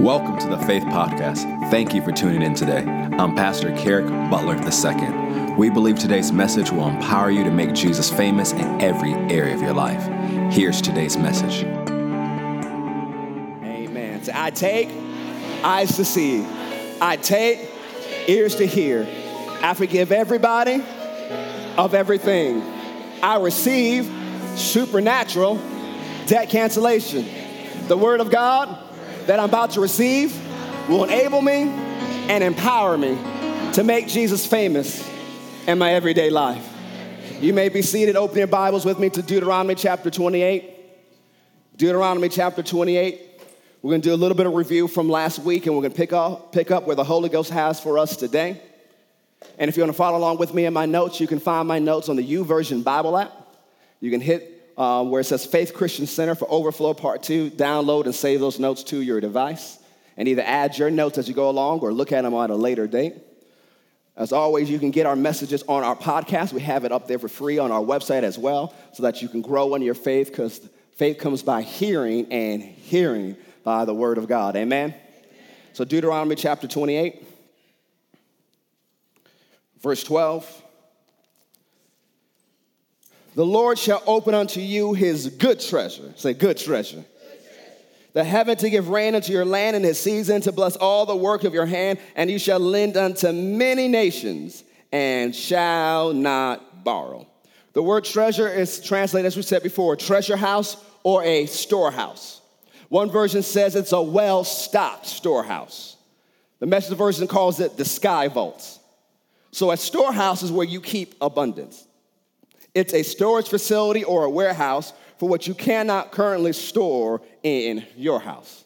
Welcome to the Faith Podcast. Thank you for tuning in today. I'm Pastor Kerrick Butler II. We believe today's message will empower you to make Jesus famous in every area of your life. Here's today's message. Amen. So I take eyes to see, I take ears to hear. I forgive everybody of everything. I receive supernatural debt cancellation. The word of God that I'm about to receive will enable me and empower me to make Jesus famous in my everyday life. You may be seated, open your Bibles with me to Deuteronomy chapter 28. Deuteronomy chapter 28. We're going to do a little bit of review from last week and we're going to pick up, pick up where the Holy Ghost has for us today. And if you want to follow along with me in my notes, you can find my notes on the YouVersion Bible app. You can hit uh, where it says Faith Christian Center for Overflow Part 2. Download and save those notes to your device and either add your notes as you go along or look at them at a later date. As always, you can get our messages on our podcast. We have it up there for free on our website as well so that you can grow in your faith because faith comes by hearing and hearing by the word of God. Amen? Amen. So, Deuteronomy chapter 28, verse 12. The Lord shall open unto you his good treasure. Say, good treasure. The heaven to give rain unto your land in his season, to bless all the work of your hand, and you shall lend unto many nations and shall not borrow. The word treasure is translated, as we said before, treasure house or a storehouse. One version says it's a well stocked storehouse. The message version calls it the sky vaults. So a storehouse is where you keep abundance. It's a storage facility or a warehouse for what you cannot currently store in your house.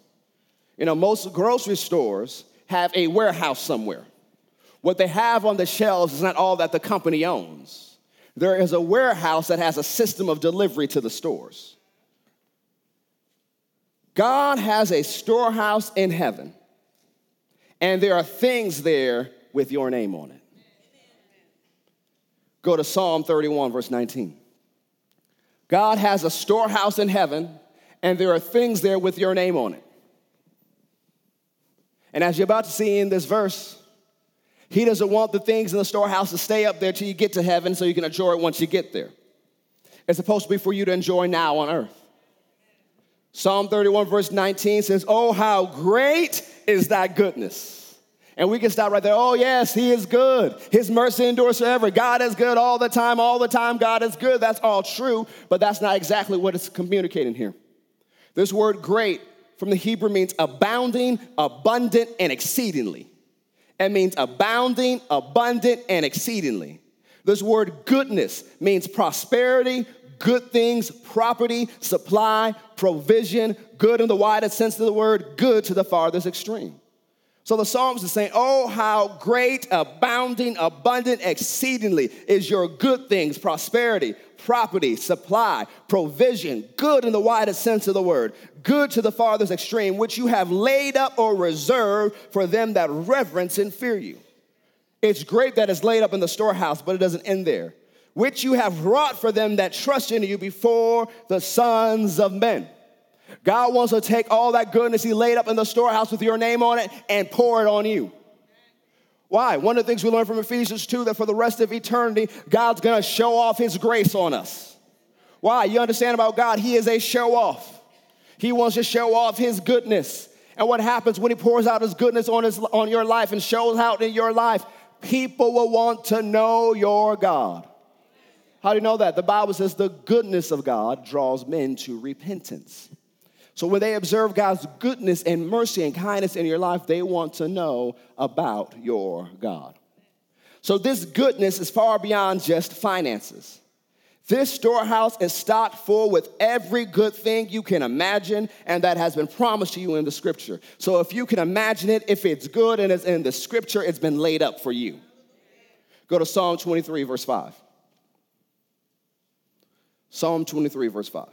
You know, most grocery stores have a warehouse somewhere. What they have on the shelves is not all that the company owns. There is a warehouse that has a system of delivery to the stores. God has a storehouse in heaven, and there are things there with your name on it. Go to Psalm 31, verse 19. God has a storehouse in heaven, and there are things there with your name on it. And as you're about to see in this verse, he doesn't want the things in the storehouse to stay up there till you get to heaven so you can enjoy it once you get there. It's supposed to be for you to enjoy now on earth. Psalm 31, verse 19 says, Oh, how great is thy goodness and we can stop right there. Oh, yes, He is good. His mercy endures forever. God is good all the time, all the time. God is good. That's all true, but that's not exactly what it's communicating here. This word great from the Hebrew means abounding, abundant, and exceedingly. It means abounding, abundant, and exceedingly. This word goodness means prosperity, good things, property, supply, provision, good in the widest sense of the word, good to the farthest extreme. So the Psalms is saying, Oh, how great, abounding, abundant, exceedingly is your good things, prosperity, property, supply, provision, good in the widest sense of the word, good to the farthest extreme, which you have laid up or reserved for them that reverence and fear you. It's great that it's laid up in the storehouse, but it doesn't end there. Which you have wrought for them that trust in you before the sons of men. God wants to take all that goodness He laid up in the storehouse with your name on it and pour it on you. Why? One of the things we learn from Ephesians 2 that for the rest of eternity, God's gonna show off His grace on us. Why? You understand about God, He is a show off. He wants to show off His goodness. And what happens when He pours out His goodness on, his, on your life and shows out in your life? People will want to know your God. How do you know that? The Bible says the goodness of God draws men to repentance. So when they observe God's goodness and mercy and kindness in your life, they want to know about your God. So this goodness is far beyond just finances. This storehouse is stocked full with every good thing you can imagine and that has been promised to you in the scripture. So if you can imagine it, if it's good and it's in the scripture, it's been laid up for you. Go to Psalm 23, verse 5. Psalm 23, verse 5.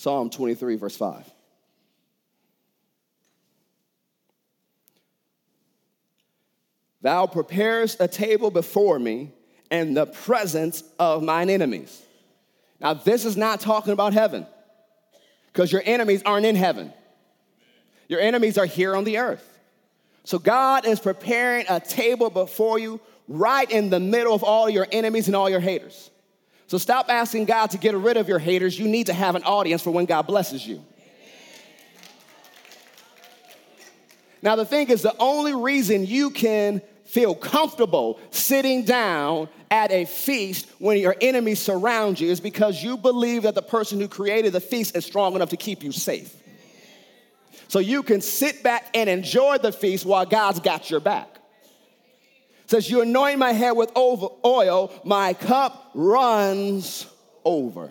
Psalm 23, verse 5. Thou preparest a table before me in the presence of mine enemies. Now, this is not talking about heaven because your enemies aren't in heaven. Your enemies are here on the earth. So, God is preparing a table before you right in the middle of all your enemies and all your haters. So, stop asking God to get rid of your haters. You need to have an audience for when God blesses you. Now, the thing is, the only reason you can feel comfortable sitting down at a feast when your enemies surround you is because you believe that the person who created the feast is strong enough to keep you safe. So you can sit back and enjoy the feast while God's got your back. Says, You anoint my head with oil, my cup runs over.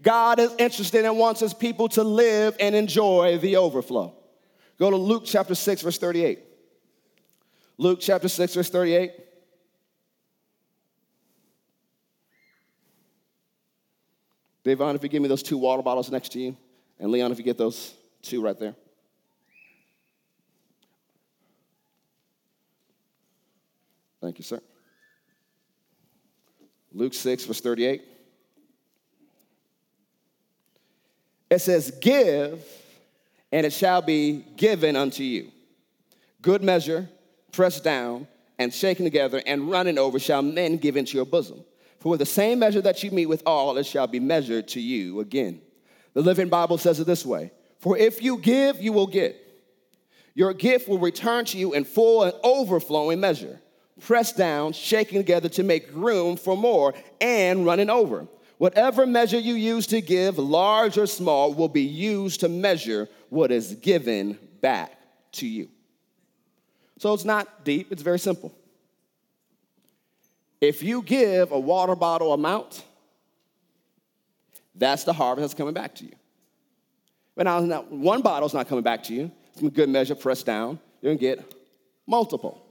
God is interested and wants his people to live and enjoy the overflow. Go to Luke chapter 6, verse 38. Luke chapter 6, verse 38. Davon, if you give me those two water bottles next to you, and Leon, if you get those two right there. Thank you, sir. Luke 6, verse 38. It says, Give, and it shall be given unto you. Good measure, pressed down, and shaken together, and running over, shall men give into your bosom. For with the same measure that you meet with all, it shall be measured to you again. The Living Bible says it this way For if you give, you will get. Your gift will return to you in full and overflowing measure pressed down, shaken together to make room for more, and running over. Whatever measure you use to give, large or small, will be used to measure what is given back to you. So it's not deep, it's very simple. If you give a water bottle amount, that's the harvest that's coming back to you. But now, one bottle's not coming back to you. It's a good measure, pressed down. You're gonna get multiple.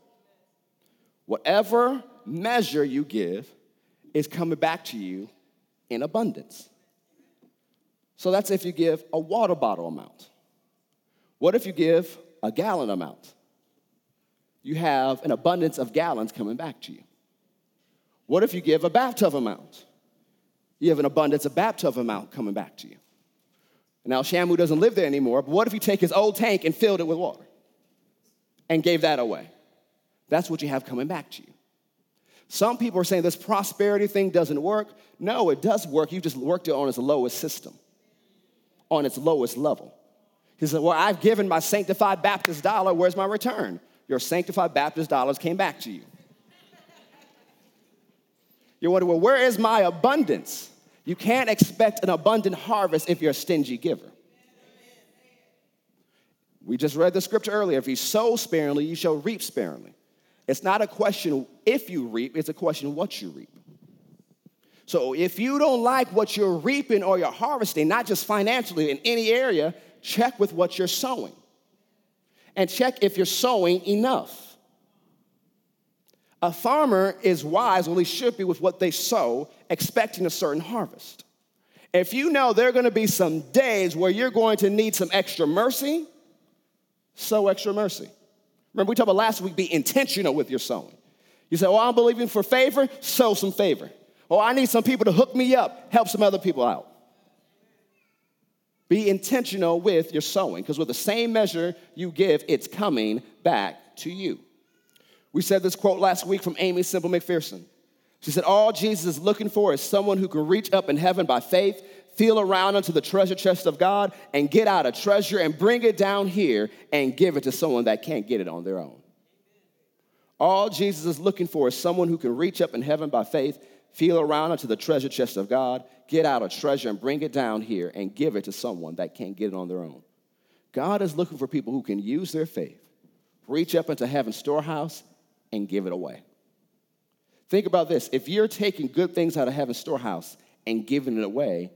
Whatever measure you give is coming back to you in abundance. So that's if you give a water bottle amount. What if you give a gallon amount? You have an abundance of gallons coming back to you. What if you give a bathtub amount? You have an abundance of bathtub amount coming back to you. Now, Shamu doesn't live there anymore, but what if you take his old tank and filled it with water and gave that away? That's what you have coming back to you. Some people are saying this prosperity thing doesn't work. No, it does work. You just worked it on its lowest system, on its lowest level. He said, Well, I've given my sanctified Baptist dollar. Where's my return? Your sanctified Baptist dollars came back to you. You're wondering, well, where is my abundance? You can't expect an abundant harvest if you're a stingy giver. We just read the scripture earlier. If you sow sparingly, you shall reap sparingly. It's not a question if you reap, it's a question what you reap. So if you don't like what you're reaping or you're harvesting, not just financially, in any area, check with what you're sowing. And check if you're sowing enough. A farmer is wise, well, he should be with what they sow, expecting a certain harvest. If you know there are going to be some days where you're going to need some extra mercy, sow extra mercy. Remember, we talked about last week, be intentional with your sowing. You say, Oh, I'm believing for favor, sow some favor. Oh, I need some people to hook me up, help some other people out. Be intentional with your sowing, because with the same measure you give, it's coming back to you. We said this quote last week from Aimee Semple McPherson. She said, All Jesus is looking for is someone who can reach up in heaven by faith feel around unto the treasure chest of God and get out a treasure and bring it down here and give it to someone that can't get it on their own. All Jesus is looking for is someone who can reach up in heaven by faith, feel around unto the treasure chest of God, get out a treasure and bring it down here and give it to someone that can't get it on their own. God is looking for people who can use their faith, reach up into heaven's storehouse, and give it away. Think about this if you're taking good things out of heaven's storehouse and giving it away,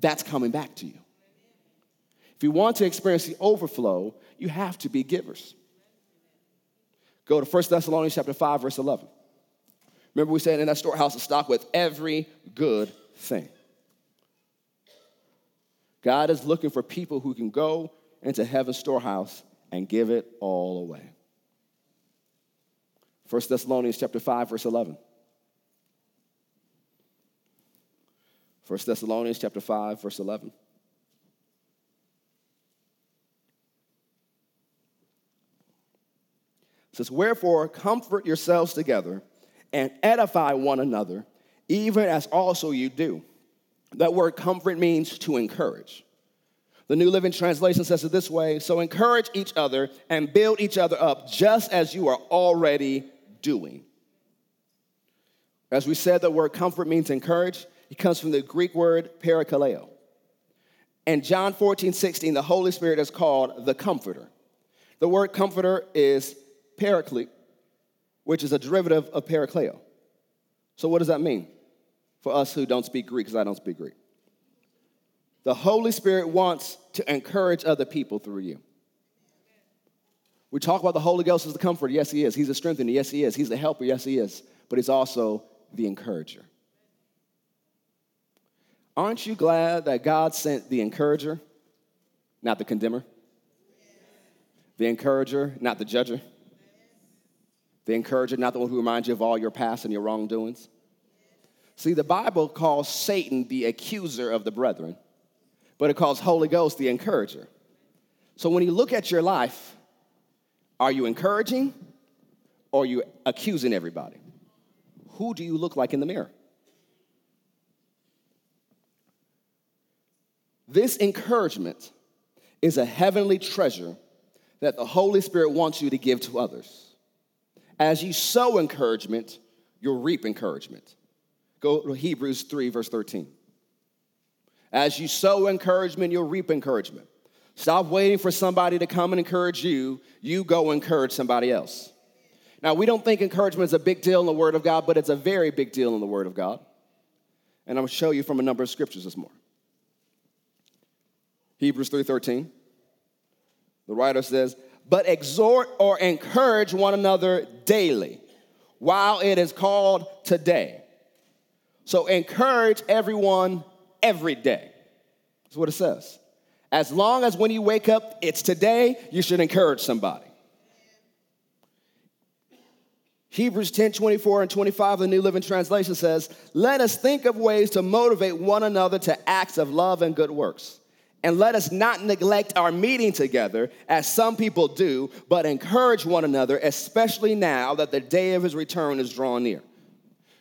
that's coming back to you. If you want to experience the overflow, you have to be givers. Go to 1 Thessalonians chapter 5, verse 11. Remember, we said in that storehouse of stock with every good thing. God is looking for people who can go into heaven's storehouse and give it all away. 1 Thessalonians chapter 5, verse 11. 1 Thessalonians chapter 5, verse 11. It says, Wherefore, comfort yourselves together and edify one another, even as also you do. That word comfort means to encourage. The New Living Translation says it this way So encourage each other and build each other up, just as you are already doing. As we said, the word comfort means encourage. It comes from the Greek word parakaleo. And John 14, 16, the Holy Spirit is called the Comforter. The word comforter is paraclete, which is a derivative of parakaleo. So, what does that mean for us who don't speak Greek? Because I don't speak Greek. The Holy Spirit wants to encourage other people through you. We talk about the Holy Ghost as the comforter. Yes, He is. He's a strengthener. Yes, He is. He's the helper. Yes, He is. But He's also the encourager. Aren't you glad that God sent the encourager, not the condemner? The encourager, not the judger? The encourager, not the one who reminds you of all your past and your wrongdoings? See, the Bible calls Satan the accuser of the brethren, but it calls Holy Ghost the encourager. So when you look at your life, are you encouraging or are you accusing everybody? Who do you look like in the mirror? This encouragement is a heavenly treasure that the Holy Spirit wants you to give to others. As you sow encouragement, you'll reap encouragement. Go to Hebrews 3, verse 13. As you sow encouragement, you'll reap encouragement. Stop waiting for somebody to come and encourage you. You go encourage somebody else. Now, we don't think encouragement is a big deal in the Word of God, but it's a very big deal in the Word of God. And I'm going to show you from a number of scriptures this morning. Hebrews 3:13. The writer says, "But exhort or encourage one another daily, while it is called today." So encourage everyone every day. That's what it says. As long as when you wake up, it's today, you should encourage somebody. Hebrews 10 24 and 25, the New Living Translation says, Let us think of ways to motivate one another to acts of love and good works. And let us not neglect our meeting together, as some people do, but encourage one another, especially now that the day of his return is drawing near.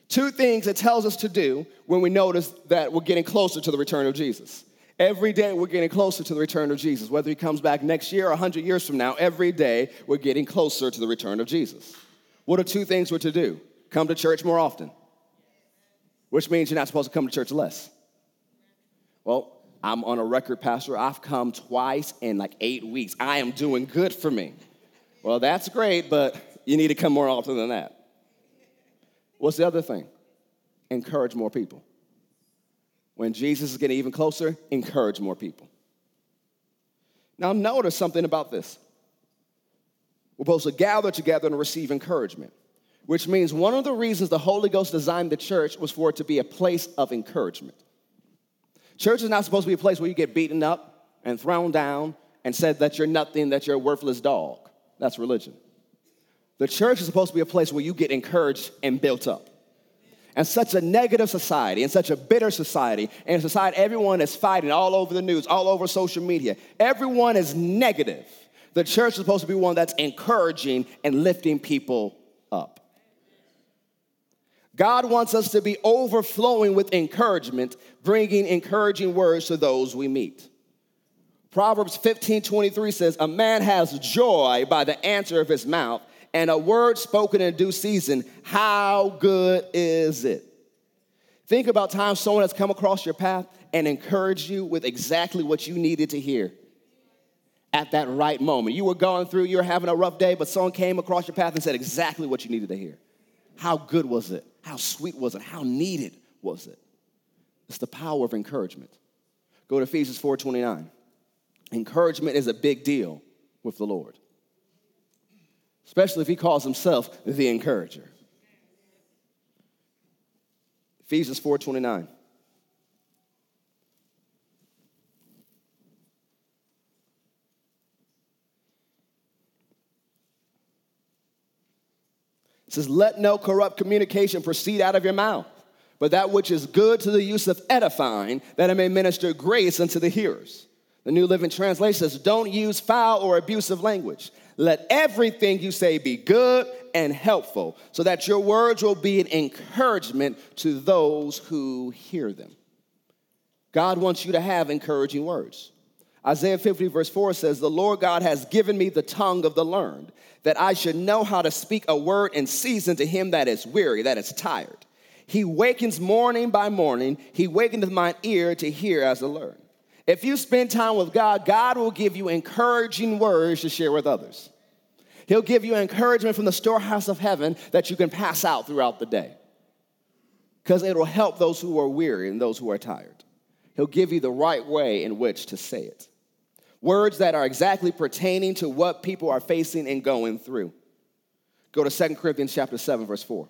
Two things it tells us to do when we notice that we're getting closer to the return of Jesus. Every day we're getting closer to the return of Jesus. Whether he comes back next year or 100 years from now, every day we're getting closer to the return of Jesus. What are two things we're to do? Come to church more often, which means you're not supposed to come to church less. Well, I'm on a record, Pastor. I've come twice in like eight weeks. I am doing good for me. Well, that's great, but you need to come more often than that. What's the other thing? Encourage more people. When Jesus is getting even closer, encourage more people. Now, notice something about this. We're supposed to gather together and receive encouragement, which means one of the reasons the Holy Ghost designed the church was for it to be a place of encouragement. Church is not supposed to be a place where you get beaten up and thrown down and said that you're nothing, that you're a worthless dog. That's religion. The church is supposed to be a place where you get encouraged and built up. And such a negative society, and such a bitter society, and a society everyone is fighting all over the news, all over social media. Everyone is negative. The church is supposed to be one that's encouraging and lifting people up. God wants us to be overflowing with encouragement, bringing encouraging words to those we meet. Proverbs 15 23 says, A man has joy by the answer of his mouth, and a word spoken in due season. How good is it? Think about times someone has come across your path and encouraged you with exactly what you needed to hear at that right moment. You were going through, you were having a rough day, but someone came across your path and said exactly what you needed to hear. How good was it? How sweet was it? How needed was it? It's the power of encouragement. Go to Ephesians 4:29. Encouragement is a big deal with the Lord. Especially if he calls himself the encourager. Ephesians 4:29. Says, Let no corrupt communication proceed out of your mouth, but that which is good to the use of edifying, that it may minister grace unto the hearers. The New Living Translation says, Don't use foul or abusive language. Let everything you say be good and helpful, so that your words will be an encouragement to those who hear them. God wants you to have encouraging words. Isaiah 50, verse 4 says, The Lord God has given me the tongue of the learned, that I should know how to speak a word in season to him that is weary, that is tired. He wakens morning by morning, he wakeneth mine ear to hear as to learn. If you spend time with God, God will give you encouraging words to share with others. He'll give you encouragement from the storehouse of heaven that you can pass out throughout the day. Because it'll help those who are weary and those who are tired. He'll give you the right way in which to say it. Words that are exactly pertaining to what people are facing and going through. Go to 2 Corinthians chapter 7, verse 4.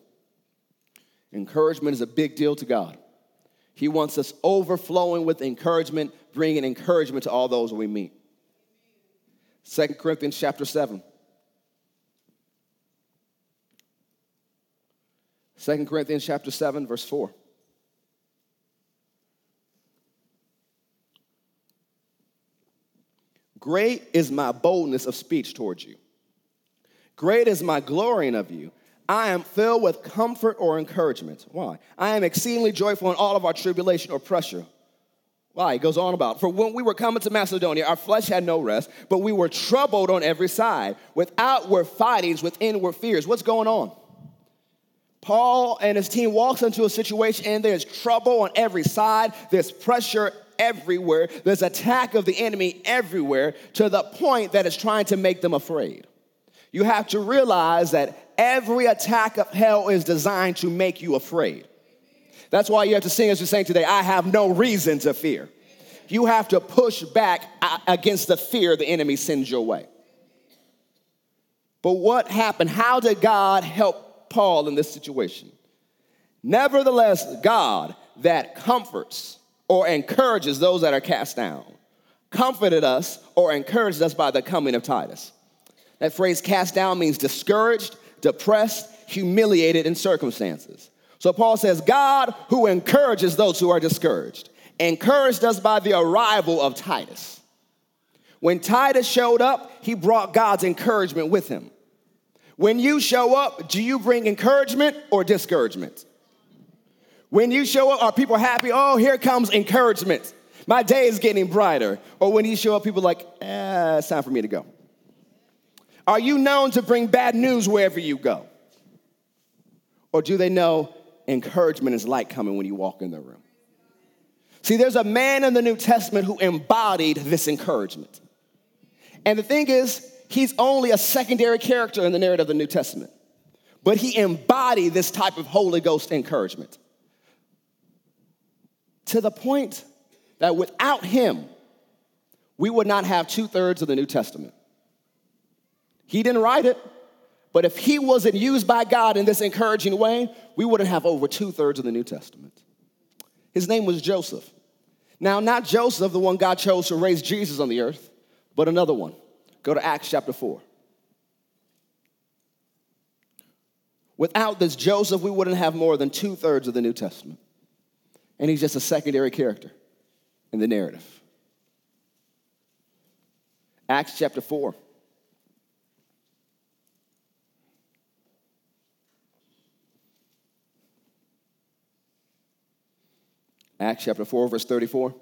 Encouragement is a big deal to God. He wants us overflowing with encouragement, bringing encouragement to all those we meet. 2 Corinthians chapter 7. 2 Corinthians chapter 7 verse 4. Great is my boldness of speech towards you. Great is my glorying of you. I am filled with comfort or encouragement. Why? I am exceedingly joyful in all of our tribulation or pressure. Why? He goes on about, for when we were coming to Macedonia, our flesh had no rest, but we were troubled on every side, with outward fightings, with inward fears. What's going on? Paul and his team walks into a situation and there's trouble on every side, there's pressure everywhere, there's attack of the enemy everywhere to the point that it's trying to make them afraid. You have to realize that every attack of hell is designed to make you afraid. That's why you have to sing as you're saying today, I have no reason to fear. You have to push back against the fear the enemy sends your way. But what happened? How did God help Paul in this situation? Nevertheless, God that comforts or encourages those that are cast down comforted us or encouraged us by the coming of Titus. That phrase cast down means discouraged, depressed, humiliated in circumstances. So Paul says, God who encourages those who are discouraged, encouraged us by the arrival of Titus. When Titus showed up, he brought God's encouragement with him. When you show up, do you bring encouragement or discouragement? When you show up, are people happy? Oh, here comes encouragement. My day is getting brighter. Or when you show up, people like, eh, it's time for me to go. Are you known to bring bad news wherever you go? Or do they know encouragement is light coming when you walk in the room? See, there's a man in the New Testament who embodied this encouragement. And the thing is, he's only a secondary character in the narrative of the New Testament, but he embodied this type of Holy Ghost encouragement to the point that without him, we would not have two thirds of the New Testament. He didn't write it, but if he wasn't used by God in this encouraging way, we wouldn't have over two thirds of the New Testament. His name was Joseph. Now, not Joseph, the one God chose to raise Jesus on the earth, but another one. Go to Acts chapter 4. Without this Joseph, we wouldn't have more than two thirds of the New Testament. And he's just a secondary character in the narrative. Acts chapter 4. Acts chapter 4, verse 34.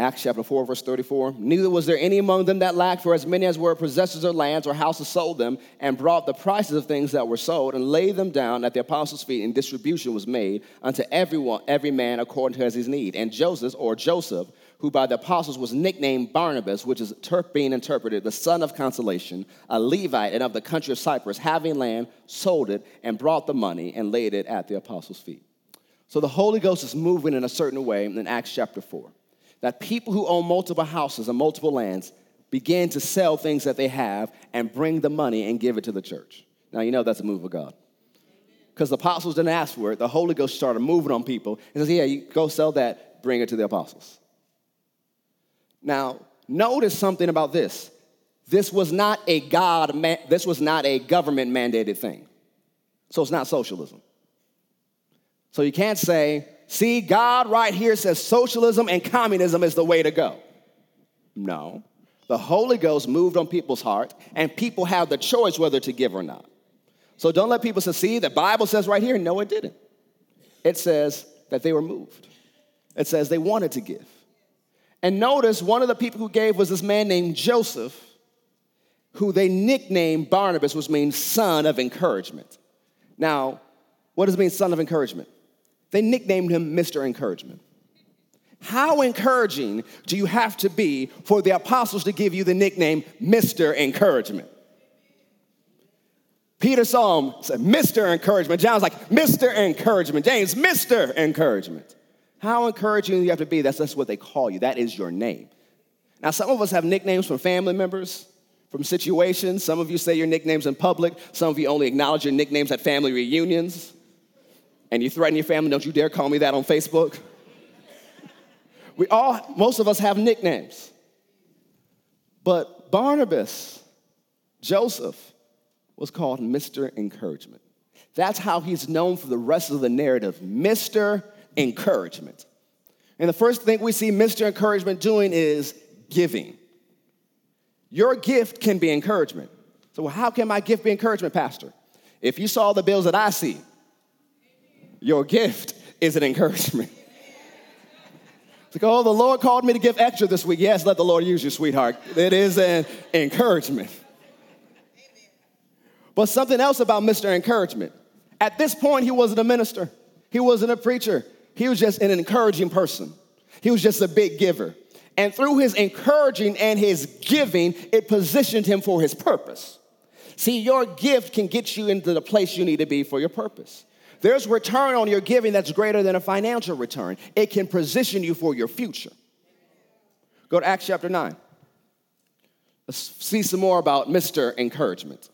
Acts chapter 4, verse 34. Neither was there any among them that lacked, for as many as were possessors of lands or houses sold them, and brought the prices of things that were sold, and laid them down at the apostles' feet, and distribution was made unto everyone, every man according to his need. And Joseph, or Joseph, who by the apostles was nicknamed Barnabas, which is being interpreted the son of consolation, a Levite and of the country of Cyprus, having land, sold it, and brought the money, and laid it at the apostles' feet. So the Holy Ghost is moving in a certain way in Acts chapter 4. That people who own multiple houses and multiple lands begin to sell things that they have and bring the money and give it to the church. Now, you know that's a move of God. Because the apostles didn't ask for it, the Holy Ghost started moving on people and says, Yeah, you go sell that, bring it to the apostles. Now, notice something about this. This was not a God, man, this was not a government mandated thing. So it's not socialism. So you can't say, see, God right here says socialism and communism is the way to go. No. The Holy Ghost moved on people's heart, and people have the choice whether to give or not. So don't let people say, see, the Bible says right here. No, it didn't. It says that they were moved, it says they wanted to give. And notice one of the people who gave was this man named Joseph, who they nicknamed Barnabas, which means son of encouragement. Now, what does it mean, son of encouragement? They nicknamed him Mr. Encouragement. How encouraging do you have to be for the apostles to give you the nickname Mr. Encouragement? Peter saw him, said, Mr. Encouragement. John's like, Mr. Encouragement. James, Mr. Encouragement. How encouraging do you have to be? That's, that's what they call you. That is your name. Now, some of us have nicknames from family members, from situations. Some of you say your nicknames in public. Some of you only acknowledge your nicknames at family reunions. And you threaten your family, don't you dare call me that on Facebook. We all, most of us have nicknames. But Barnabas, Joseph, was called Mr. Encouragement. That's how he's known for the rest of the narrative Mr. Encouragement. And the first thing we see Mr. Encouragement doing is giving. Your gift can be encouragement. So, how can my gift be encouragement, Pastor? If you saw the bills that I see, your gift is an encouragement. It's like, oh, the Lord called me to give extra this week. Yes, let the Lord use you, sweetheart. It is an encouragement. But something else about Mr. Encouragement. At this point, he wasn't a minister, he wasn't a preacher, he was just an encouraging person. He was just a big giver. And through his encouraging and his giving, it positioned him for his purpose. See, your gift can get you into the place you need to be for your purpose. There's return on your giving that's greater than a financial return. It can position you for your future. Go to Acts chapter 9. Let's see some more about Mr. Encouragement.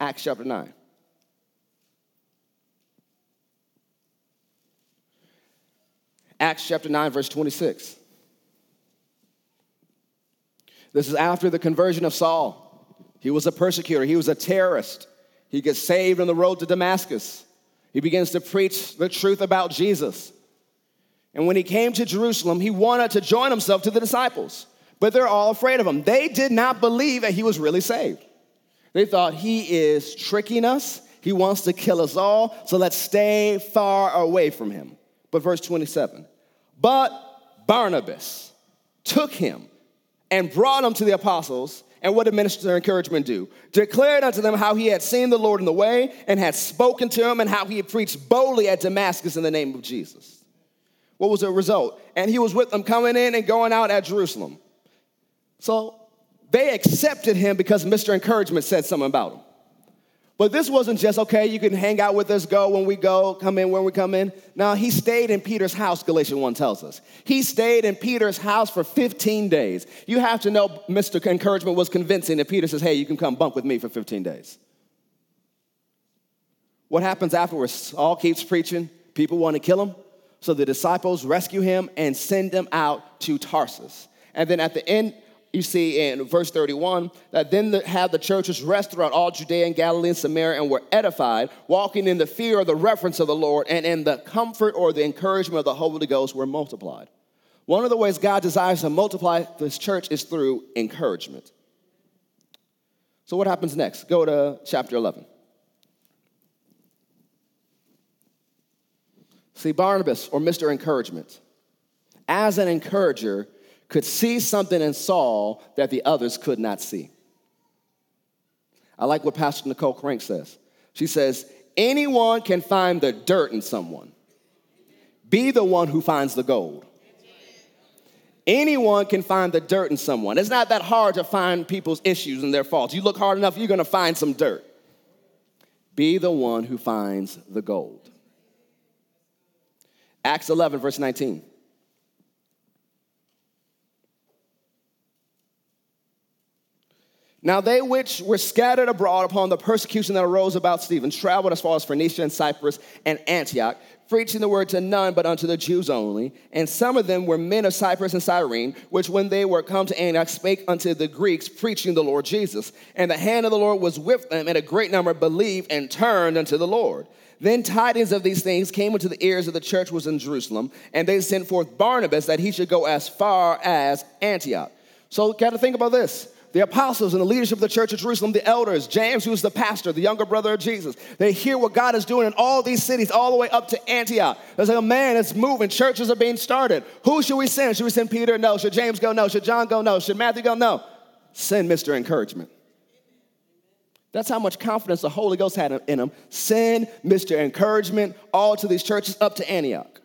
Acts chapter 9. Acts chapter 9, verse 26. This is after the conversion of Saul. He was a persecutor, he was a terrorist. He gets saved on the road to Damascus. He begins to preach the truth about Jesus. And when he came to Jerusalem, he wanted to join himself to the disciples, but they're all afraid of him. They did not believe that he was really saved. They thought he is tricking us, he wants to kill us all, so let's stay far away from him. But verse 27 But Barnabas took him and brought him to the apostles and what did minister encouragement do? Declared unto them how he had seen the Lord in the way and had spoken to him and how he had preached boldly at Damascus in the name of Jesus. What was the result? And he was with them coming in and going out at Jerusalem. So they accepted him because Mr. Encouragement said something about him. But this wasn't just, okay, you can hang out with us, go when we go, come in when we come in. Now, he stayed in Peter's house, Galatians 1 tells us. He stayed in Peter's house for 15 days. You have to know Mr. Encouragement was convincing that Peter says, hey, you can come bunk with me for 15 days. What happens afterwards? Saul keeps preaching. People want to kill him. So the disciples rescue him and send him out to Tarsus. And then at the end, you see in verse 31 that then the, had the churches rest throughout all Judea and Galilee and Samaria and were edified, walking in the fear of the reverence of the Lord and in the comfort or the encouragement of the Holy Ghost were multiplied. One of the ways God desires to multiply this church is through encouragement. So, what happens next? Go to chapter 11. See, Barnabas, or Mr. Encouragement, as an encourager, could see something in Saul that the others could not see. I like what Pastor Nicole Crank says. She says, Anyone can find the dirt in someone. Be the one who finds the gold. Anyone can find the dirt in someone. It's not that hard to find people's issues and their faults. You look hard enough, you're gonna find some dirt. Be the one who finds the gold. Acts 11, verse 19. Now they which were scattered abroad upon the persecution that arose about Stephen traveled as far as Phoenicia and Cyprus and Antioch, preaching the word to none but unto the Jews only. And some of them were men of Cyprus and Cyrene, which when they were come to Antioch spake unto the Greeks, preaching the Lord Jesus. And the hand of the Lord was with them, and a great number believed and turned unto the Lord. Then tidings of these things came into the ears of the church was in Jerusalem, and they sent forth Barnabas that he should go as far as Antioch. So, got to think about this the apostles and the leadership of the church of Jerusalem, the elders, James, who's the pastor, the younger brother of Jesus, they hear what God is doing in all these cities, all the way up to Antioch. There's like, a man, it's moving. Churches are being started. Who should we send? Should we send Peter? No. Should James go? No. Should John go? No. Should Matthew go? No. Send Mr. Encouragement. That's how much confidence the Holy Ghost had in him. Send Mr. Encouragement all to these churches up to Antioch.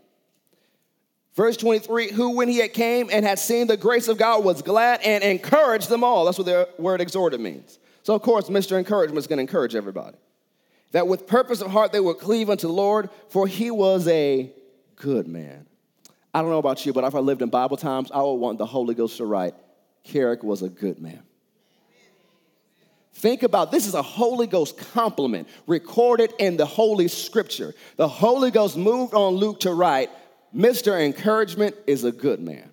Verse 23 Who, when he had came and had seen the grace of God, was glad and encouraged them all. That's what the word exhorted means. So, of course, Mr. Encouragement is going to encourage everybody. That with purpose of heart they would cleave unto the Lord, for he was a good man. I don't know about you, but if I lived in Bible times, I would want the Holy Ghost to write, Kerrick was a good man. Think about this is a Holy Ghost compliment recorded in the Holy Scripture. The Holy Ghost moved on Luke to write, Mr. Encouragement is a good man,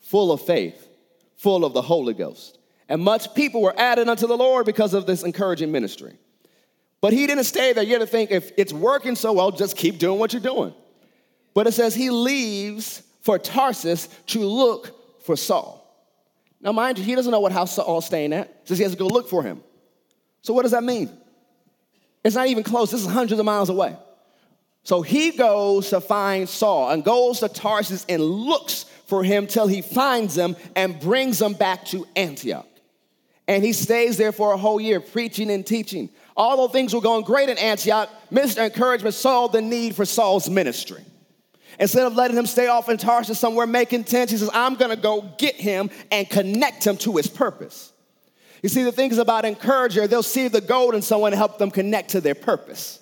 full of faith, full of the Holy Ghost. And much people were added unto the Lord because of this encouraging ministry. But he didn't stay there. You had to think if it's working so well, just keep doing what you're doing. But it says he leaves for Tarsus to look for Saul. Now, mind you, he doesn't know what house Saul's staying at. Says he has to go look for him. So, what does that mean? It's not even close. This is hundreds of miles away. So he goes to find Saul and goes to Tarsus and looks for him till he finds him and brings him back to Antioch. And he stays there for a whole year preaching and teaching. Although things were going great in Antioch, Mr. Encouragement saw the need for Saul's ministry. Instead of letting him stay off in Tarsus somewhere making tents, he says, I'm gonna go get him and connect him to his purpose. You see, the thing is about encourager, they'll see the gold in someone help them connect to their purpose.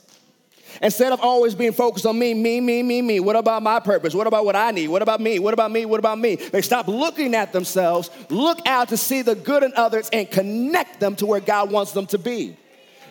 Instead of always being focused on me, me, me, me, me, what about my purpose? What about what I need? What about me? What about me? What about me? They stop looking at themselves, look out to see the good in others, and connect them to where God wants them to be.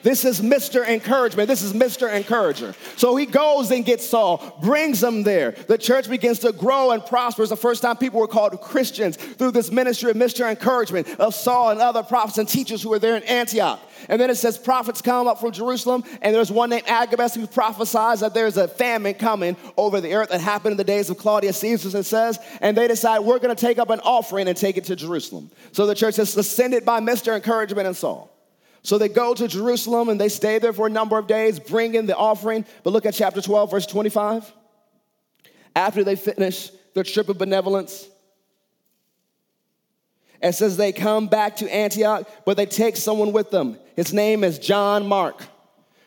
This is Mr. Encouragement. This is Mr. Encourager. So he goes and gets Saul, brings him there. The church begins to grow and prosper. It's the first time people were called Christians through this ministry of Mr. Encouragement of Saul and other prophets and teachers who were there in Antioch. And then it says prophets come up from Jerusalem, and there's one named Agabus who prophesies that there's a famine coming over the earth that happened in the days of Claudius Caesar, it says, and they decide we're going to take up an offering and take it to Jerusalem. So the church is ascended by Mr. Encouragement and Saul. So they go to Jerusalem and they stay there for a number of days, bring in the offering. But look at chapter 12, verse 25. After they finish their trip of benevolence, it says they come back to Antioch, but they take someone with them. His name is John Mark.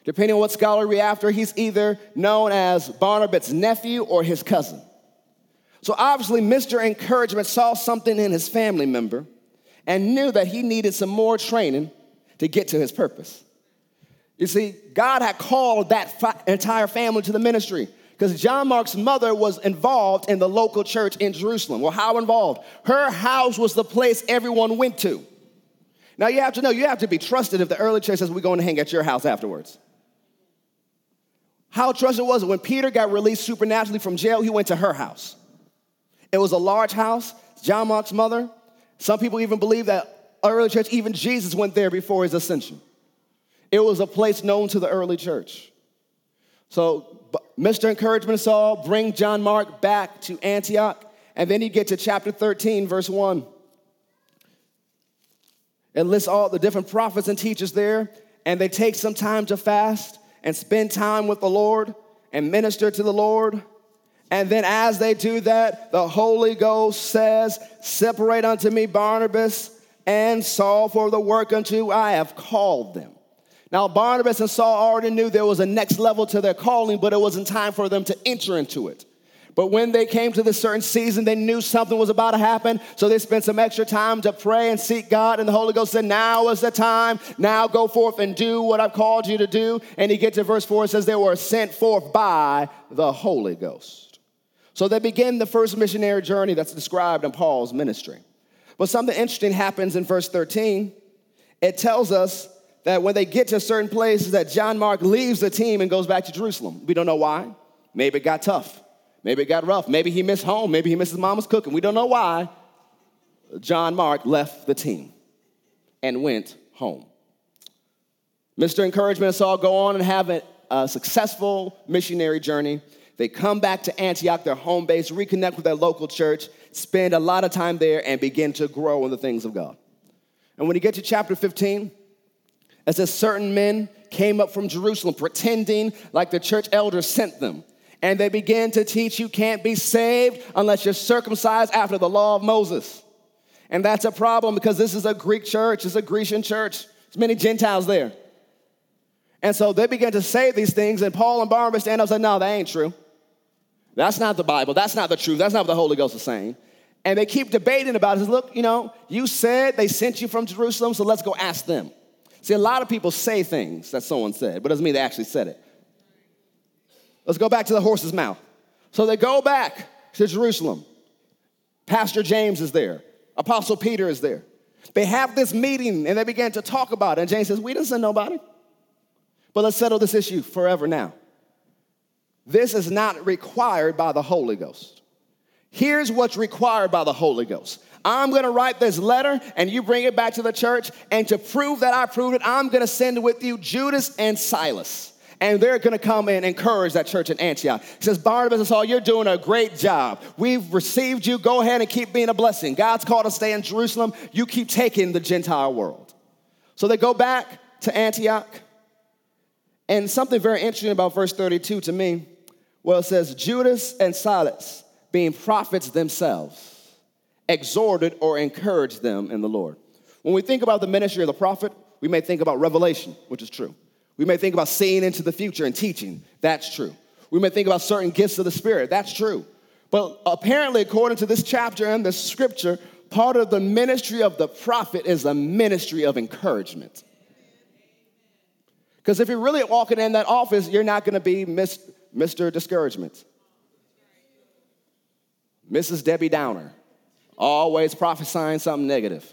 Depending on what scholar we after, he's either known as Barnabas' nephew or his cousin. So obviously, Mr. Encouragement saw something in his family member and knew that he needed some more training to get to his purpose. You see, God had called that fi- entire family to the ministry because John Mark's mother was involved in the local church in Jerusalem. Well, how involved? Her house was the place everyone went to. Now, you have to know, you have to be trusted if the early church says, We're going to hang at your house afterwards. How trusted was it? When Peter got released supernaturally from jail, he went to her house. It was a large house. John Mark's mother. Some people even believe that early church, even Jesus went there before his ascension. It was a place known to the early church. So, Mr. Encouragement Saul, bring John Mark back to Antioch, and then you get to chapter 13, verse 1. It lists all the different prophets and teachers there, and they take some time to fast and spend time with the Lord and minister to the Lord. And then, as they do that, the Holy Ghost says, Separate unto me Barnabas and Saul for the work unto I have called them. Now, Barnabas and Saul already knew there was a next level to their calling, but it wasn't time for them to enter into it. But when they came to this certain season, they knew something was about to happen. So they spent some extra time to pray and seek God. And the Holy Ghost said, Now is the time. Now go forth and do what I've called you to do. And he gets to verse 4 and says, They were sent forth by the Holy Ghost. So they begin the first missionary journey that's described in Paul's ministry. But something interesting happens in verse 13. it tells us that when they get to certain places that John Mark leaves the team and goes back to Jerusalem. We don't know why. Maybe it got tough. Maybe it got rough. Maybe he missed home. Maybe he missed his mama's cooking. We don't know why. John Mark left the team and went home. Mr. Encouragement and Saul go on and have a successful missionary journey. They come back to Antioch, their home base, reconnect with their local church, spend a lot of time there, and begin to grow in the things of God. And when you get to chapter 15, it says certain men came up from Jerusalem pretending like the church elders sent them. And they began to teach you can't be saved unless you're circumcised after the law of Moses. And that's a problem because this is a Greek church, it's a Grecian church. There's many Gentiles there. And so they began to say these things, and Paul and Barnabas stand up and say, No, that ain't true. That's not the Bible. That's not the truth. That's not what the Holy Ghost is saying. And they keep debating about it. Says, Look, you know, you said they sent you from Jerusalem, so let's go ask them. See, a lot of people say things that someone said, but doesn't mean they actually said it. Let's go back to the horse's mouth. So they go back to Jerusalem. Pastor James is there. Apostle Peter is there. They have this meeting and they begin to talk about it. And James says, We didn't send nobody. But let's settle this issue forever now. This is not required by the Holy Ghost. Here's what's required by the Holy Ghost. I'm gonna write this letter and you bring it back to the church. And to prove that I proved it, I'm gonna send with you Judas and Silas. And they're gonna come and encourage that church in Antioch. He says, Barnabas and Saul, you're doing a great job. We've received you. Go ahead and keep being a blessing. God's called to stay in Jerusalem. You keep taking the Gentile world. So they go back to Antioch. And something very interesting about verse 32 to me, well, it says, Judas and Silas, being prophets themselves, exhorted or encouraged them in the Lord. When we think about the ministry of the prophet, we may think about revelation, which is true. We may think about seeing into the future and teaching. That's true. We may think about certain gifts of the Spirit. That's true. But apparently, according to this chapter and this scripture, part of the ministry of the prophet is a ministry of encouragement. Because if you're really walking in that office, you're not going to be Mr. Discouragement, Mrs. Debbie Downer, always prophesying something negative.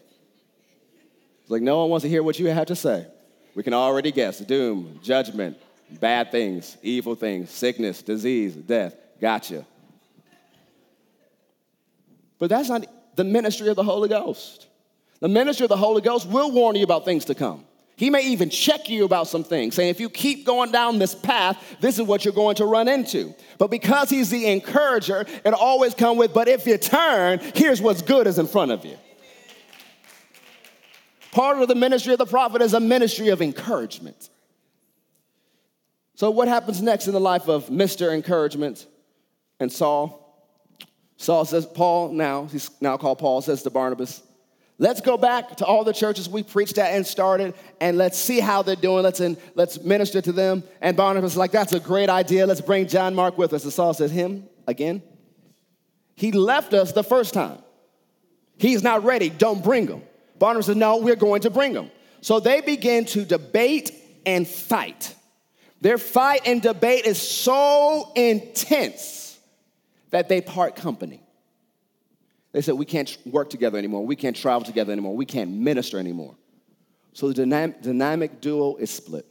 It's like no one wants to hear what you have to say. We can already guess doom, judgment, bad things, evil things, sickness, disease, death. Gotcha. But that's not the ministry of the Holy Ghost. The ministry of the Holy Ghost will warn you about things to come. He may even check you about some things, saying, if you keep going down this path, this is what you're going to run into. But because he's the encourager, it always come with, but if you turn, here's what's good is in front of you. Part of the ministry of the prophet is a ministry of encouragement. So, what happens next in the life of Mr. Encouragement and Saul? Saul says, Paul now, he's now called Paul, says to Barnabas, Let's go back to all the churches we preached at and started, and let's see how they're doing. Let's, in, let's minister to them. And Barnabas is like, That's a great idea. Let's bring John Mark with us. And Saul says, Him again? He left us the first time. He's not ready. Don't bring him. Barnabas said, No, we're going to bring them. So they begin to debate and fight. Their fight and debate is so intense that they part company. They said, We can't work together anymore. We can't travel together anymore. We can't minister anymore. So the dynamic, dynamic duo is split.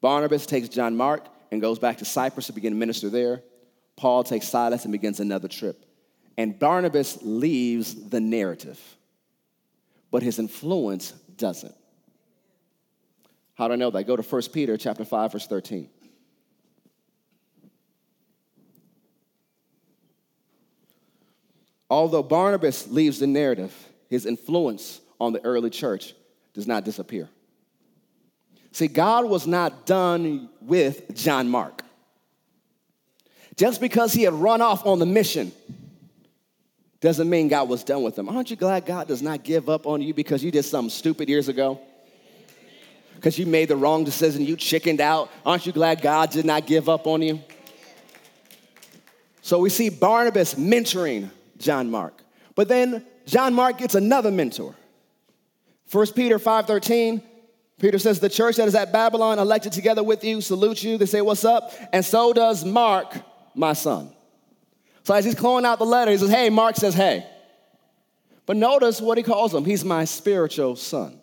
Barnabas takes John Mark and goes back to Cyprus to begin to minister there. Paul takes Silas and begins another trip. And Barnabas leaves the narrative but his influence doesn't. How do I know that? Go to 1 Peter chapter 5, verse 13. Although Barnabas leaves the narrative, his influence on the early church does not disappear. See, God was not done with John Mark. Just because he had run off on the mission doesn't mean God was done with him. Aren't you glad God does not give up on you because you did something stupid years ago? Because you made the wrong decision, you chickened out. Aren't you glad God did not give up on you? So we see Barnabas mentoring John Mark. But then John Mark gets another mentor. 1 Peter 5:13, Peter says, The church that is at Babylon, elected together with you, salute you. They say, What's up? And so does Mark, my son. So as he's calling out the letter, he says, Hey, Mark says, Hey. But notice what he calls him. He's my spiritual son.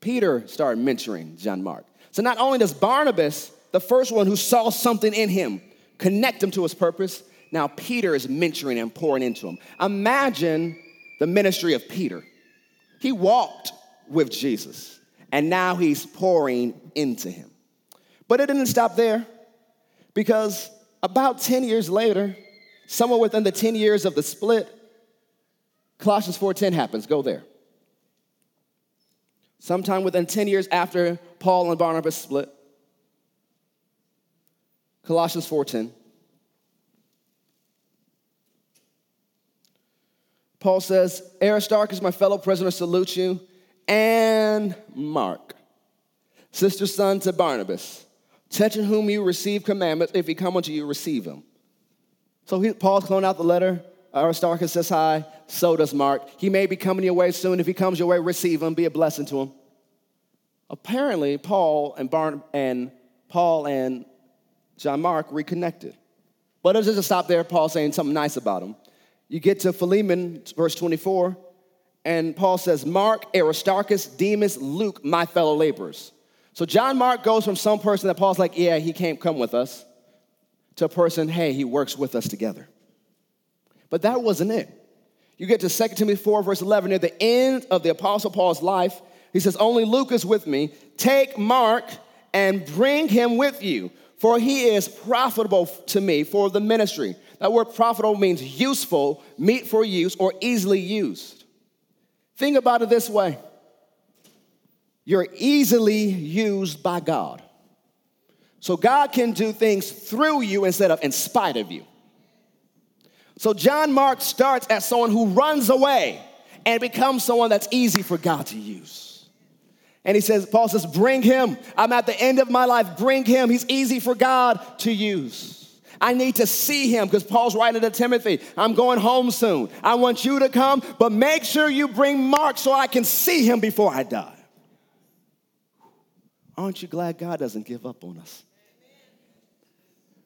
Peter started mentoring John Mark. So not only does Barnabas, the first one who saw something in him, connect him to his purpose, now Peter is mentoring and pouring into him. Imagine the ministry of Peter. He walked with Jesus, and now he's pouring into him. But it didn't stop there because about 10 years later, somewhere within the 10 years of the split, Colossians 4:10 happens. Go there. Sometime within 10 years after Paul and Barnabas split, Colossians 4:10 Paul says, Aristarchus, my fellow prisoner, salutes you, and Mark, sister son to Barnabas, touching whom you receive commandments. If he come unto you, receive him. So he, Paul's closing out the letter. Aristarchus says hi, so does Mark. He may be coming your way soon. If he comes your way, receive him, be a blessing to him. Apparently, Paul and, Barn, and Paul and John Mark reconnected. But it doesn't stop there, Paul saying something nice about him. You get to Philemon, verse 24, and Paul says, Mark, Aristarchus, Demas, Luke, my fellow laborers. So John Mark goes from some person that Paul's like, yeah, he can't come with us, to a person, hey, he works with us together. But that wasn't it. You get to 2 Timothy 4, verse 11, near the end of the Apostle Paul's life, he says, Only Luke is with me. Take Mark and bring him with you, for he is profitable to me for the ministry. That word profitable means useful, meet for use, or easily used. Think about it this way you're easily used by God. So God can do things through you instead of in spite of you. So John Mark starts as someone who runs away and becomes someone that's easy for God to use. And he says, Paul says, bring him. I'm at the end of my life. Bring him. He's easy for God to use. I need to see him because Paul's writing to Timothy, I'm going home soon. I want you to come, but make sure you bring Mark so I can see him before I die. Aren't you glad God doesn't give up on us?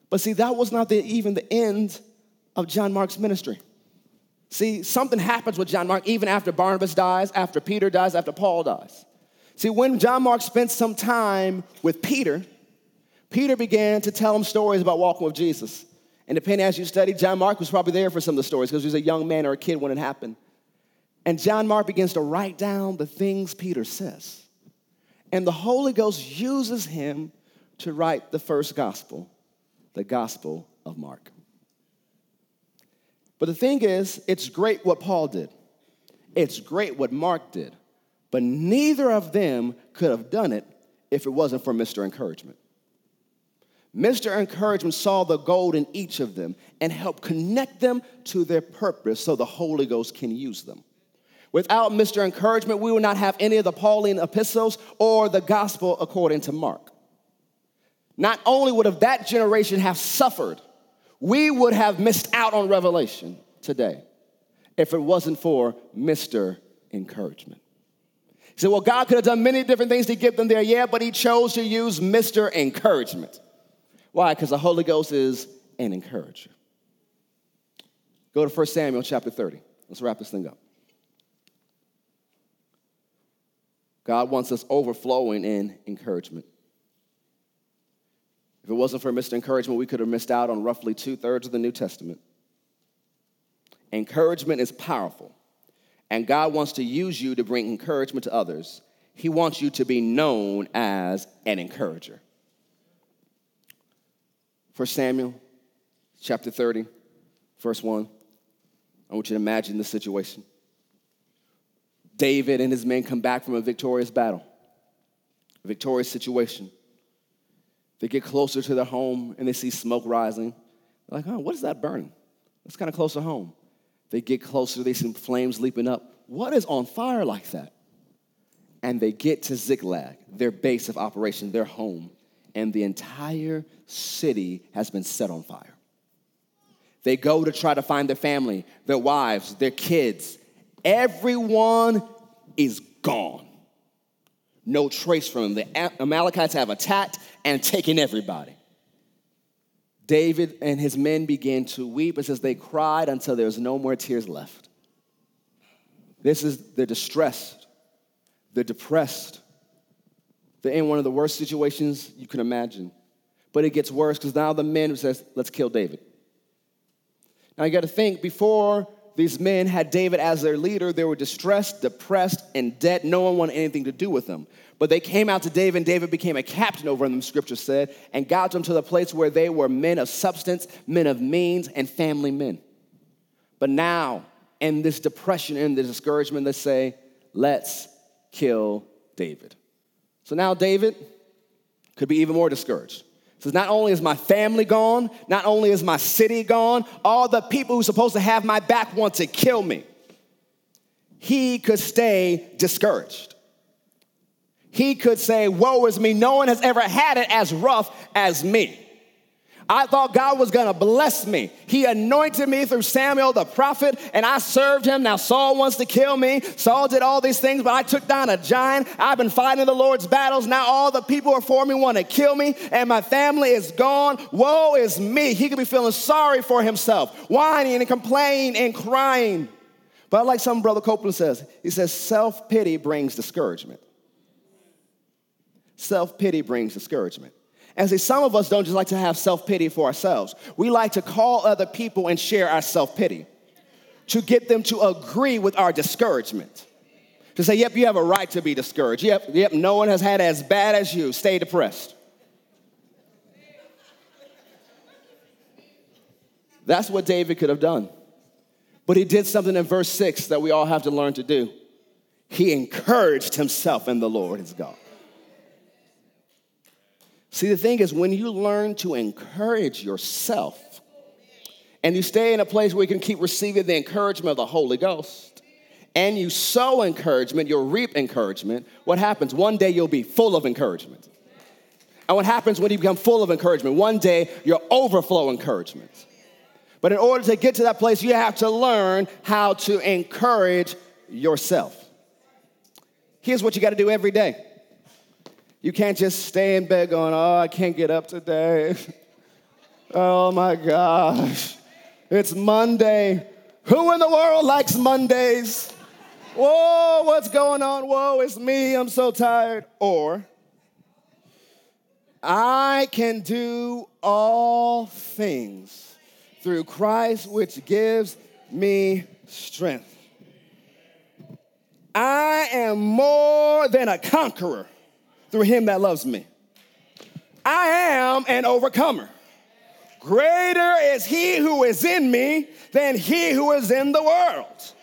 But see, that was not the, even the end of John Mark's ministry. See, something happens with John Mark even after Barnabas dies, after Peter dies, after Paul dies. See, when John Mark spent some time with Peter, Peter began to tell him stories about walking with Jesus. And depending as you study, John Mark was probably there for some of the stories because he was a young man or a kid when it happened. And John Mark begins to write down the things Peter says. And the Holy Ghost uses him to write the first gospel, the Gospel of Mark. But the thing is, it's great what Paul did, it's great what Mark did, but neither of them could have done it if it wasn't for Mr. Encouragement. Mr. Encouragement saw the gold in each of them and helped connect them to their purpose so the Holy Ghost can use them. Without Mr. Encouragement, we would not have any of the Pauline epistles or the gospel according to Mark. Not only would have that generation have suffered, we would have missed out on revelation today if it wasn't for Mr. Encouragement. He said, Well, God could have done many different things to get them there, yeah, but He chose to use Mr. Encouragement. Why? Because the Holy Ghost is an encourager. Go to 1 Samuel chapter 30. Let's wrap this thing up. God wants us overflowing in encouragement. If it wasn't for Mr. Encouragement, we could have missed out on roughly two thirds of the New Testament. Encouragement is powerful, and God wants to use you to bring encouragement to others. He wants you to be known as an encourager. For Samuel chapter 30, verse 1. I want you to imagine the situation. David and his men come back from a victorious battle, a victorious situation. They get closer to their home and they see smoke rising. They're like, oh, what is that burning? It's kind of close to home. They get closer, they see flames leaping up. What is on fire like that? And they get to Ziklag, their base of operation, their home and the entire city has been set on fire. They go to try to find their family, their wives, their kids. Everyone is gone. No trace from them. The Amalekites have attacked and taken everybody. David and his men began to weep. It says they cried until there was no more tears left. This is, they're distressed, they're depressed, They're in one of the worst situations you can imagine. But it gets worse because now the men says, let's kill David. Now you got to think before these men had David as their leader, they were distressed, depressed, and dead. No one wanted anything to do with them. But they came out to David, and David became a captain over them, scripture said, and got them to the place where they were men of substance, men of means, and family men. But now, in this depression and the discouragement, they say, let's kill David. So now David could be even more discouraged. Says, not only is my family gone, not only is my city gone, all the people who's supposed to have my back want to kill me. He could stay discouraged. He could say, Woe is me. No one has ever had it as rough as me. I thought God was gonna bless me. He anointed me through Samuel the prophet, and I served him. Now Saul wants to kill me. Saul did all these things, but I took down a giant. I've been fighting the Lord's battles. Now all the people are for me want to kill me, and my family is gone. Woe is me. He could be feeling sorry for himself, whining and complaining and crying. But like some brother Copeland says, he says, self pity brings discouragement. Self pity brings discouragement. And see, some of us don't just like to have self pity for ourselves. We like to call other people and share our self pity to get them to agree with our discouragement. To say, yep, you have a right to be discouraged. Yep, yep, no one has had as bad as you. Stay depressed. That's what David could have done. But he did something in verse 6 that we all have to learn to do. He encouraged himself in the Lord his God. See, the thing is, when you learn to encourage yourself and you stay in a place where you can keep receiving the encouragement of the Holy Ghost, and you sow encouragement, you'll reap encouragement, what happens? One day you'll be full of encouragement. And what happens when you become full of encouragement? One day you'll overflow encouragement. But in order to get to that place, you have to learn how to encourage yourself. Here's what you got to do every day you can't just stay in bed going, oh, I can't get up today. oh my gosh. It's Monday. Who in the world likes Mondays? Whoa, what's going on? Whoa, it's me. I'm so tired. Or, I can do all things through Christ, which gives me strength. I am more than a conqueror through him that loves me. I am an overcomer. Greater is he who is in me than he who is in the world.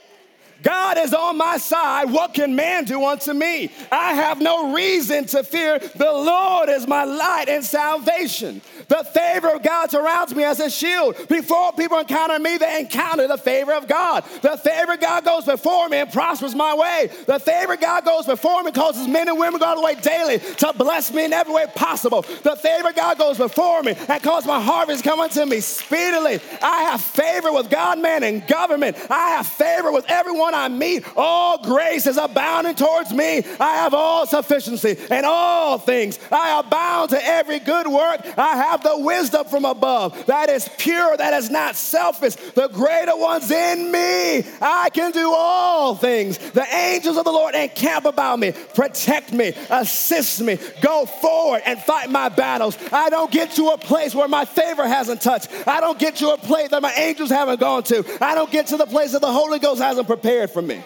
God is on my side. What can man do unto me? I have no reason to fear. The Lord is my light and salvation. The favor of God surrounds me as a shield. Before people encounter me, they encounter the favor of God. The favor of God goes before me and prospers my way. The favor of God goes before me, causes men and women go the way daily to bless me in every way possible. The favor of God goes before me and causes my harvest come unto me speedily. I have favor with God, man, and government. I have favor with everyone I meet, all grace is abounding towards me. I have all sufficiency in all things. I abound to every good work. I have the wisdom from above that is pure, that is not selfish. The greater one's in me. I can do all things. The angels of the Lord encamp about me, protect me, assist me, go forward and fight my battles. I don't get to a place where my favor hasn't touched. I don't get to a place that my angels haven't gone to. I don't get to the place that the Holy Ghost hasn't prepared for me.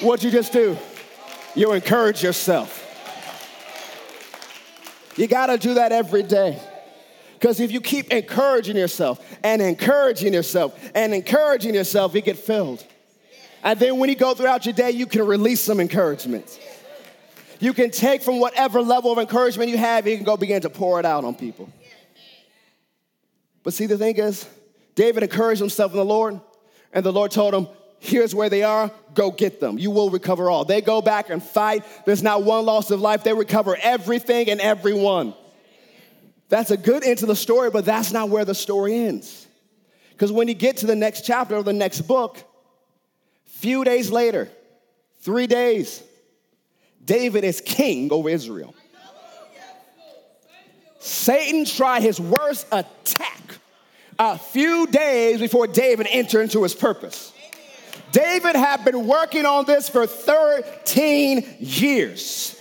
What'd you just do? You encourage yourself. You got to do that every day. Because if you keep encouraging yourself and encouraging yourself and encouraging yourself, you get filled. And then when you go throughout your day, you can release some encouragement. You can take from whatever level of encouragement you have, you can go begin to pour it out on people. But see, the thing is, David encouraged himself in the Lord, and the Lord told him, Here's where they are. Go get them. You will recover all. They go back and fight. There's not one loss of life. They recover everything and everyone. That's a good end to the story, but that's not where the story ends. Because when you get to the next chapter of the next book, few days later, three days, David is king over Israel. Satan tried his worst attack a few days before David entered into his purpose. David had been working on this for 13 years.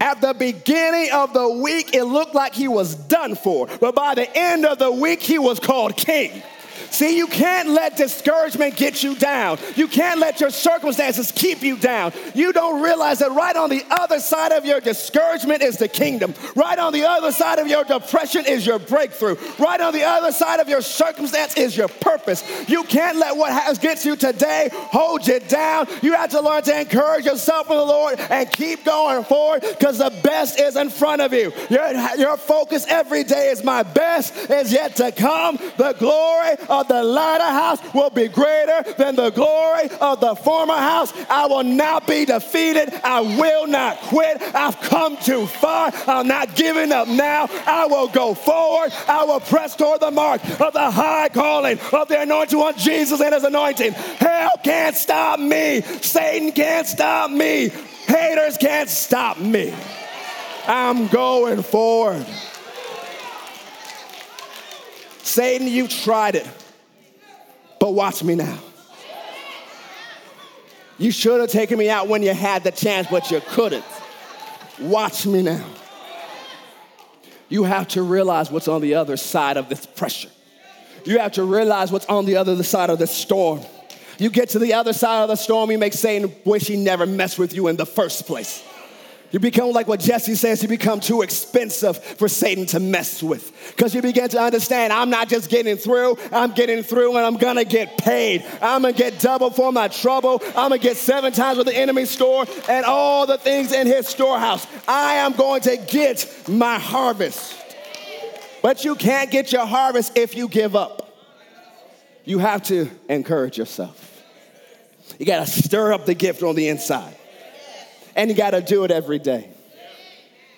At the beginning of the week, it looked like he was done for, but by the end of the week, he was called king. See, you can't let discouragement get you down. You can't let your circumstances keep you down. You don't realize that right on the other side of your discouragement is the kingdom. Right on the other side of your depression is your breakthrough. Right on the other side of your circumstance is your purpose. You can't let what has gets you today hold you down. You have to learn to encourage yourself in the Lord and keep going forward because the best is in front of you. Your, your focus every day is my best is yet to come. The glory of the latter house will be greater than the glory of the former house. I will not be defeated. I will not quit. I've come too far. I'm not giving up now. I will go forward. I will press toward the mark of the high calling of the anointed one, Jesus and his anointing. Hell can't stop me. Satan can't stop me. Haters can't stop me. I'm going forward. Satan, you tried it. But watch me now. You should have taken me out when you had the chance, but you couldn't. Watch me now. You have to realize what's on the other side of this pressure. You have to realize what's on the other side of the storm. You get to the other side of the storm, you make Satan wish he never messed with you in the first place. You become like what Jesse says, you become too expensive for Satan to mess with. Because you begin to understand, I'm not just getting through, I'm getting through and I'm gonna get paid. I'm gonna get double for my trouble. I'm gonna get seven times what the enemy store and all the things in his storehouse. I am going to get my harvest. But you can't get your harvest if you give up. You have to encourage yourself. You gotta stir up the gift on the inside and you got to do it every day.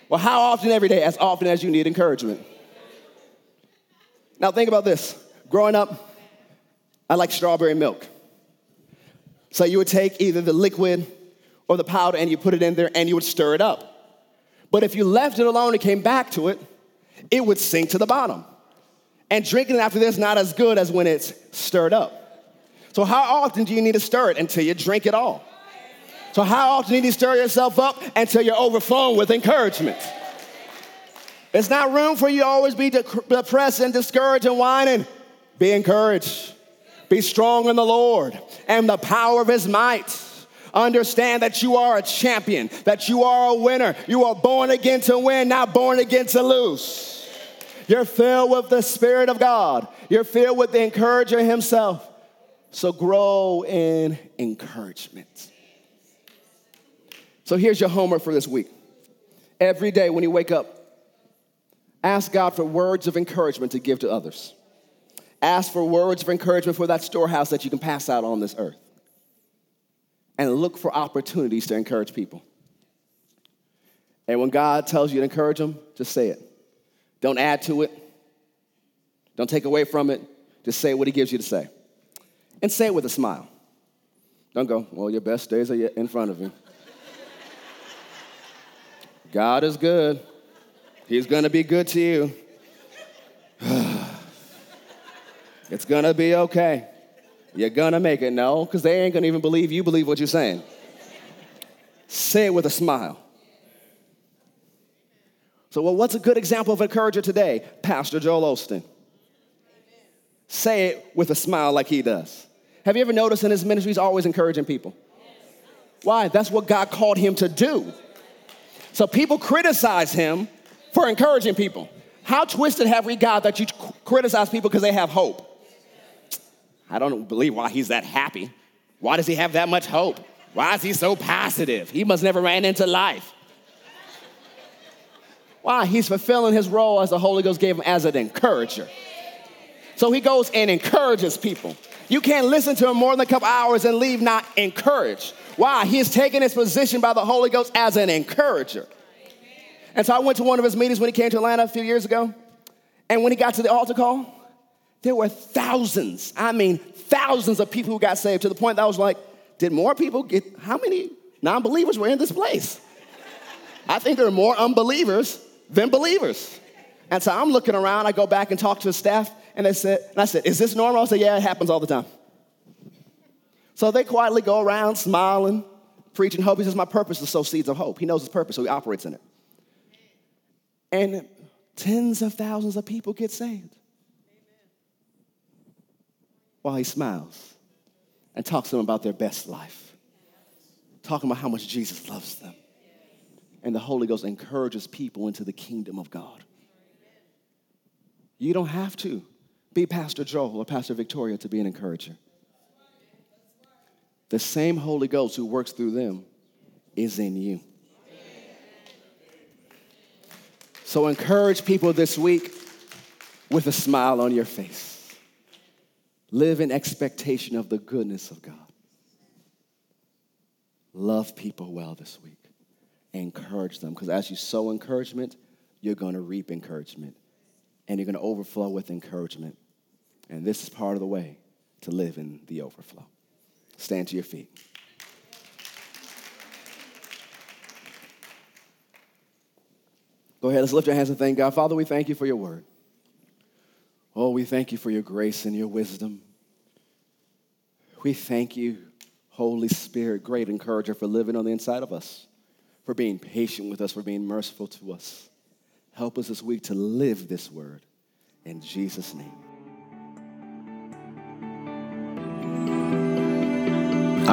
Well, how often every day? As often as you need encouragement. Now, think about this. Growing up, I like strawberry milk. So you would take either the liquid or the powder and you put it in there and you would stir it up. But if you left it alone and came back to it, it would sink to the bottom. And drinking it after this not as good as when it's stirred up. So how often do you need to stir it until you drink it all? So, how often do you stir yourself up until you're overflowing with encouragement? It's not room for you to always be depressed and discouraged and whining. Be encouraged. Be strong in the Lord and the power of his might. Understand that you are a champion, that you are a winner. You are born again to win, not born again to lose. You're filled with the Spirit of God, you're filled with the encourager himself. So grow in encouragement. So here's your homework for this week. Every day when you wake up, ask God for words of encouragement to give to others. Ask for words of encouragement for that storehouse that you can pass out on this earth. And look for opportunities to encourage people. And when God tells you to encourage them, just say it. Don't add to it. Don't take away from it. Just say what He gives you to say. And say it with a smile. Don't go, well, your best days are yet in front of you. God is good. He's gonna be good to you. it's gonna be okay. You're gonna make it. No, because they ain't gonna even believe you believe what you're saying. Say it with a smile. So, well, what's a good example of encourager today? Pastor Joel Osteen. Say it with a smile like he does. Have you ever noticed in his ministry, he's always encouraging people? Why? That's what God called him to do. So people criticize him for encouraging people. How twisted have we got that you criticize people because they have hope? I don't believe why he's that happy. Why does he have that much hope? Why is he so positive? He must never ran into life. Why? He's fulfilling his role as the Holy Ghost gave him as an encourager. So he goes and encourages people. You can't listen to him more than a couple hours and leave not encouraged. Why? He has taken his position by the Holy Ghost as an encourager. And so I went to one of his meetings when he came to Atlanta a few years ago. And when he got to the altar call, there were thousands, I mean, thousands of people who got saved to the point that I was like, did more people get, how many non believers were in this place? I think there are more unbelievers than believers. And so I'm looking around, I go back and talk to the staff, and they said, and I said, is this normal? I said, yeah, it happens all the time. So they quietly go around smiling, preaching hope. He says, My purpose is to sow seeds of hope. He knows his purpose, so he operates in it. And tens of thousands of people get saved while he smiles and talks to them about their best life, talking about how much Jesus loves them. And the Holy Ghost encourages people into the kingdom of God. You don't have to be Pastor Joel or Pastor Victoria to be an encourager. The same Holy Ghost who works through them is in you. So encourage people this week with a smile on your face. Live in expectation of the goodness of God. Love people well this week. Encourage them because as you sow encouragement, you're going to reap encouragement and you're going to overflow with encouragement. And this is part of the way to live in the overflow. Stand to your feet. Go ahead, let's lift our hands and thank God. Father, we thank you for your word. Oh, we thank you for your grace and your wisdom. We thank you, Holy Spirit, great encourager, for living on the inside of us, for being patient with us, for being merciful to us. Help us this week to live this word. In Jesus' name.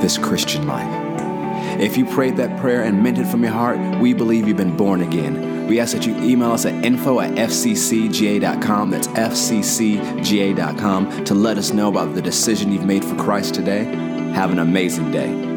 this Christian life. If you prayed that prayer and meant it from your heart, we believe you've been born again. We ask that you email us at info at fccga.com, that's fccga.com, to let us know about the decision you've made for Christ today. Have an amazing day.